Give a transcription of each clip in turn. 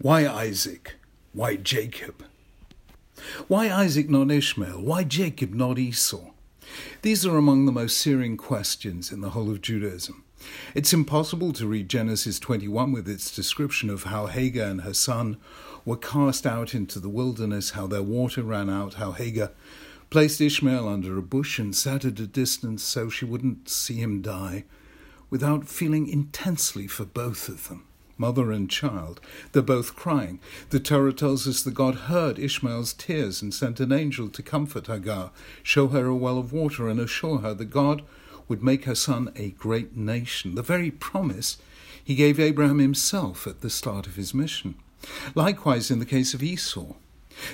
Why Isaac? Why Jacob? Why Isaac, not Ishmael? Why Jacob, not Esau? These are among the most searing questions in the whole of Judaism. It's impossible to read Genesis 21 with its description of how Hagar and her son were cast out into the wilderness, how their water ran out, how Hagar placed Ishmael under a bush and sat at a distance so she wouldn't see him die, without feeling intensely for both of them mother and child. They're both crying. The Torah tells us that God heard Ishmael's tears and sent an angel to comfort Hagar, show her a well of water, and assure her that God would make her son a great nation. The very promise he gave Abraham himself at the start of his mission. Likewise, in the case of Esau.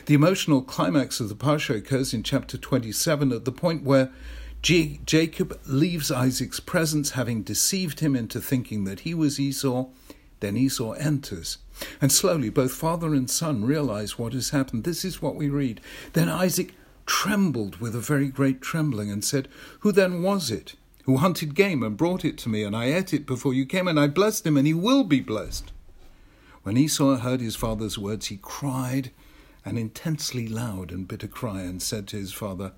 The emotional climax of the Parsha occurs in chapter 27 at the point where J- Jacob leaves Isaac's presence, having deceived him into thinking that he was Esau then Esau enters. And slowly both father and son realize what has happened. This is what we read. Then Isaac trembled with a very great trembling and said, Who then was it who hunted game and brought it to me, and I ate it before you came, and I blessed him, and he will be blessed? When Esau heard his father's words, he cried an intensely loud and bitter cry and said to his father,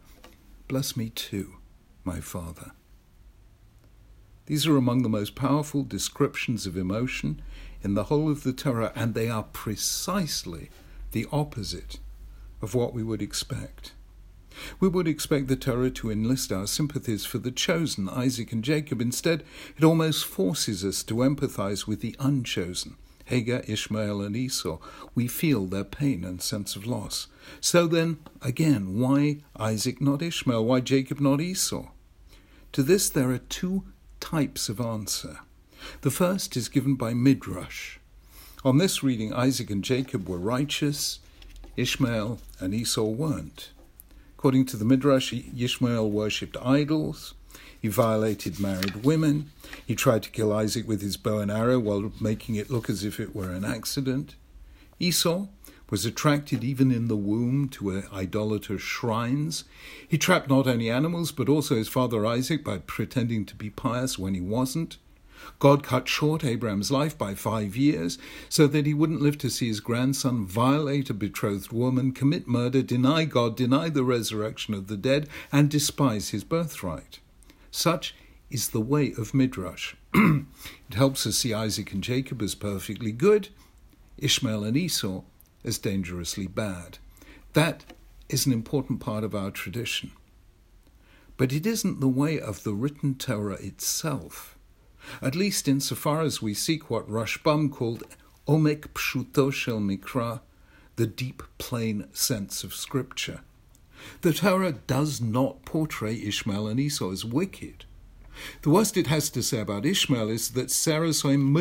Bless me too, my father. These are among the most powerful descriptions of emotion in the whole of the Torah, and they are precisely the opposite of what we would expect. We would expect the Torah to enlist our sympathies for the chosen, Isaac and Jacob. Instead, it almost forces us to empathize with the unchosen, Hagar, Ishmael, and Esau. We feel their pain and sense of loss. So then, again, why Isaac, not Ishmael? Why Jacob, not Esau? To this, there are two types of answer. The first is given by Midrash. On this reading, Isaac and Jacob were righteous, Ishmael and Esau weren't. According to the Midrash, Ishmael worshipped idols, he violated married women, he tried to kill Isaac with his bow and arrow while making it look as if it were an accident. Esau was attracted even in the womb to idolatrous shrines. He trapped not only animals, but also his father Isaac by pretending to be pious when he wasn't. God cut short Abraham's life by five years so that he wouldn't live to see his grandson violate a betrothed woman, commit murder, deny God, deny the resurrection of the dead, and despise his birthright. Such is the way of Midrash. it helps us see Isaac and Jacob as perfectly good, Ishmael and Esau as dangerously bad. That is an important part of our tradition. But it isn't the way of the written Torah itself, at least insofar as we seek what Rashbam called Omek Pshuto Shel Mikra, the deep, plain sense of Scripture. The Torah does not portray Ishmael and Esau as wicked. The worst it has to say about Ishmael is that Sarah saw him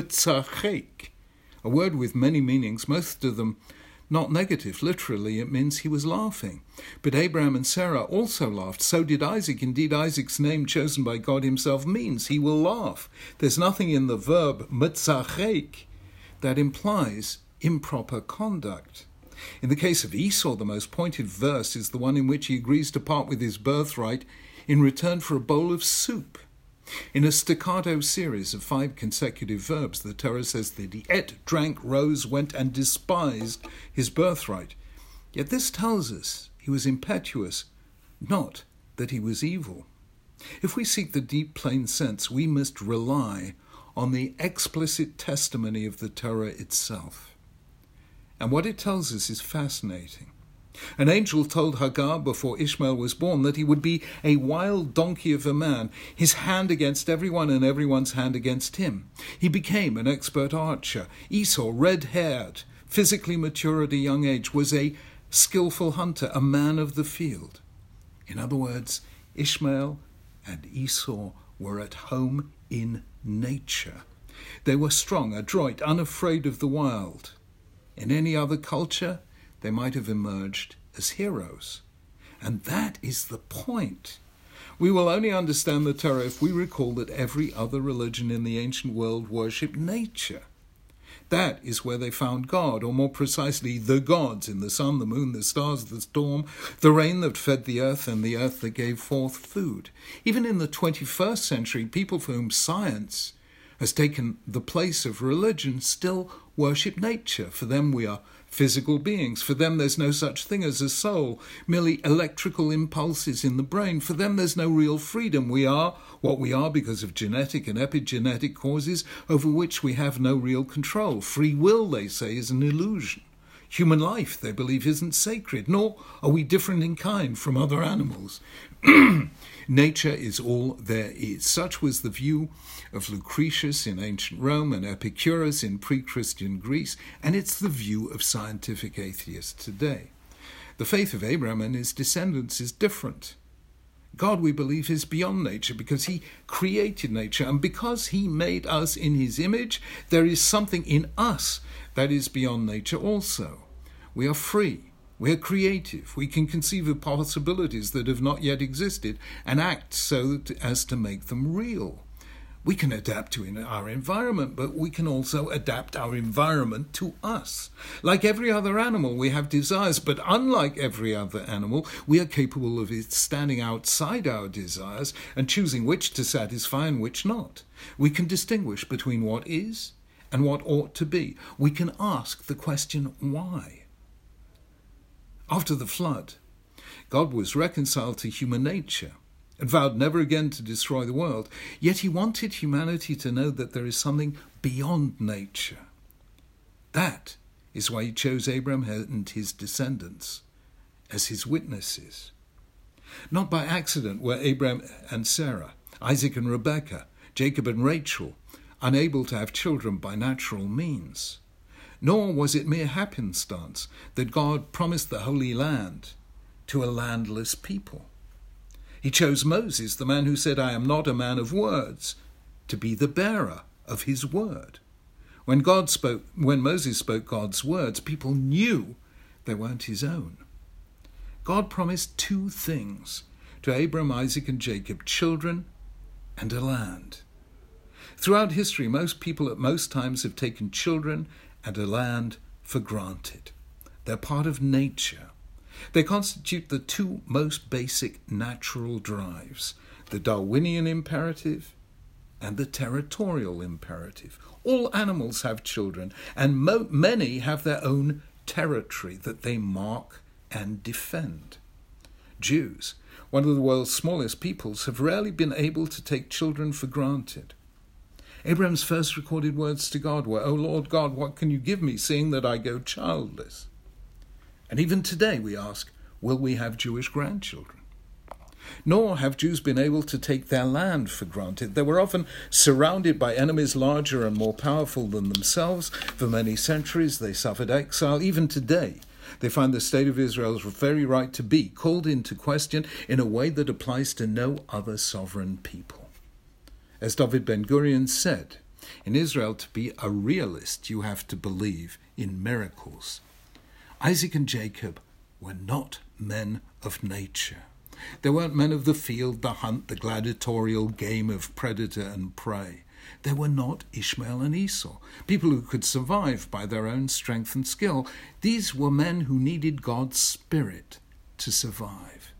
a word with many meanings, most of them not negative. Literally, it means he was laughing. But Abraham and Sarah also laughed. So did Isaac. Indeed, Isaac's name chosen by God himself means he will laugh. There's nothing in the verb mitzachek that implies improper conduct. In the case of Esau, the most pointed verse is the one in which he agrees to part with his birthright in return for a bowl of soup. In a staccato series of five consecutive verbs, the Torah says that he ate, drank, rose, went, and despised his birthright. Yet this tells us he was impetuous, not that he was evil. If we seek the deep, plain sense, we must rely on the explicit testimony of the Torah itself. And what it tells us is fascinating. An angel told Hagar before Ishmael was born that he would be a wild donkey of a man, his hand against everyone and everyone's hand against him. He became an expert archer. Esau, red haired, physically mature at a young age, was a skilful hunter, a man of the field. In other words, Ishmael and Esau were at home in nature. They were strong, adroit, unafraid of the wild. In any other culture, they might have emerged as heroes. And that is the point. We will only understand the Torah if we recall that every other religion in the ancient world worshipped nature. That is where they found God, or more precisely, the gods in the sun, the moon, the stars, the storm, the rain that fed the earth, and the earth that gave forth food. Even in the 21st century, people for whom science has taken the place of religion still worship nature. For them, we are physical beings. For them, there's no such thing as a soul, merely electrical impulses in the brain. For them, there's no real freedom. We are what we are because of genetic and epigenetic causes over which we have no real control. Free will, they say, is an illusion. Human life, they believe, isn't sacred, nor are we different in kind from other animals. Nature is all there is. Such was the view of Lucretius in ancient Rome and Epicurus in pre Christian Greece, and it's the view of scientific atheists today. The faith of Abraham and his descendants is different. God, we believe, is beyond nature because He created nature, and because He made us in His image, there is something in us that is beyond nature also. We are free. We are creative. We can conceive of possibilities that have not yet existed and act so as to make them real. We can adapt to our environment, but we can also adapt our environment to us. Like every other animal, we have desires, but unlike every other animal, we are capable of standing outside our desires and choosing which to satisfy and which not. We can distinguish between what is and what ought to be. We can ask the question, why? After the flood, God was reconciled to human nature and vowed never again to destroy the world. Yet he wanted humanity to know that there is something beyond nature. That is why he chose Abraham and his descendants as his witnesses. Not by accident were Abraham and Sarah, Isaac and Rebekah, Jacob and Rachel unable to have children by natural means. Nor was it mere happenstance that God promised the Holy Land to a landless people. He chose Moses, the man who said, I am not a man of words, to be the bearer of his word. When God spoke when Moses spoke God's words, people knew they weren't his own. God promised two things to Abram, Isaac, and Jacob children and a land. Throughout history, most people at most times have taken children and a land for granted. They're part of nature. They constitute the two most basic natural drives the Darwinian imperative and the territorial imperative. All animals have children, and mo- many have their own territory that they mark and defend. Jews, one of the world's smallest peoples, have rarely been able to take children for granted. Abraham's first recorded words to God were, O Lord God, what can you give me, seeing that I go childless? And even today we ask, will we have Jewish grandchildren? Nor have Jews been able to take their land for granted. They were often surrounded by enemies larger and more powerful than themselves. For many centuries, they suffered exile. Even today, they find the state of Israel's very right to be called into question in a way that applies to no other sovereign people. As David Ben Gurion said, in Israel, to be a realist, you have to believe in miracles. Isaac and Jacob were not men of nature. They weren't men of the field, the hunt, the gladiatorial game of predator and prey. They were not Ishmael and Esau, people who could survive by their own strength and skill. These were men who needed God's Spirit to survive.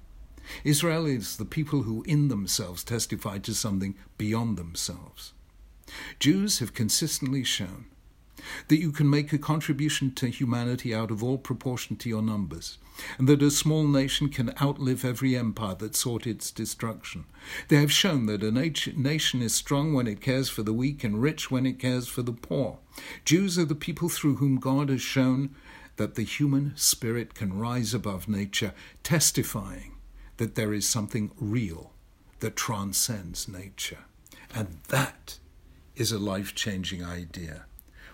Israel is the people who in themselves testify to something beyond themselves. Jews have consistently shown that you can make a contribution to humanity out of all proportion to your numbers, and that a small nation can outlive every empire that sought its destruction. They have shown that a nation is strong when it cares for the weak and rich when it cares for the poor. Jews are the people through whom God has shown that the human spirit can rise above nature, testifying that there is something real that transcends nature. And that is a life changing idea.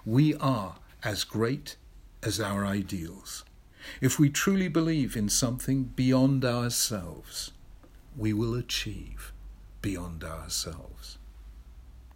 We are as great as our ideals. If we truly believe in something beyond ourselves, we will achieve beyond ourselves.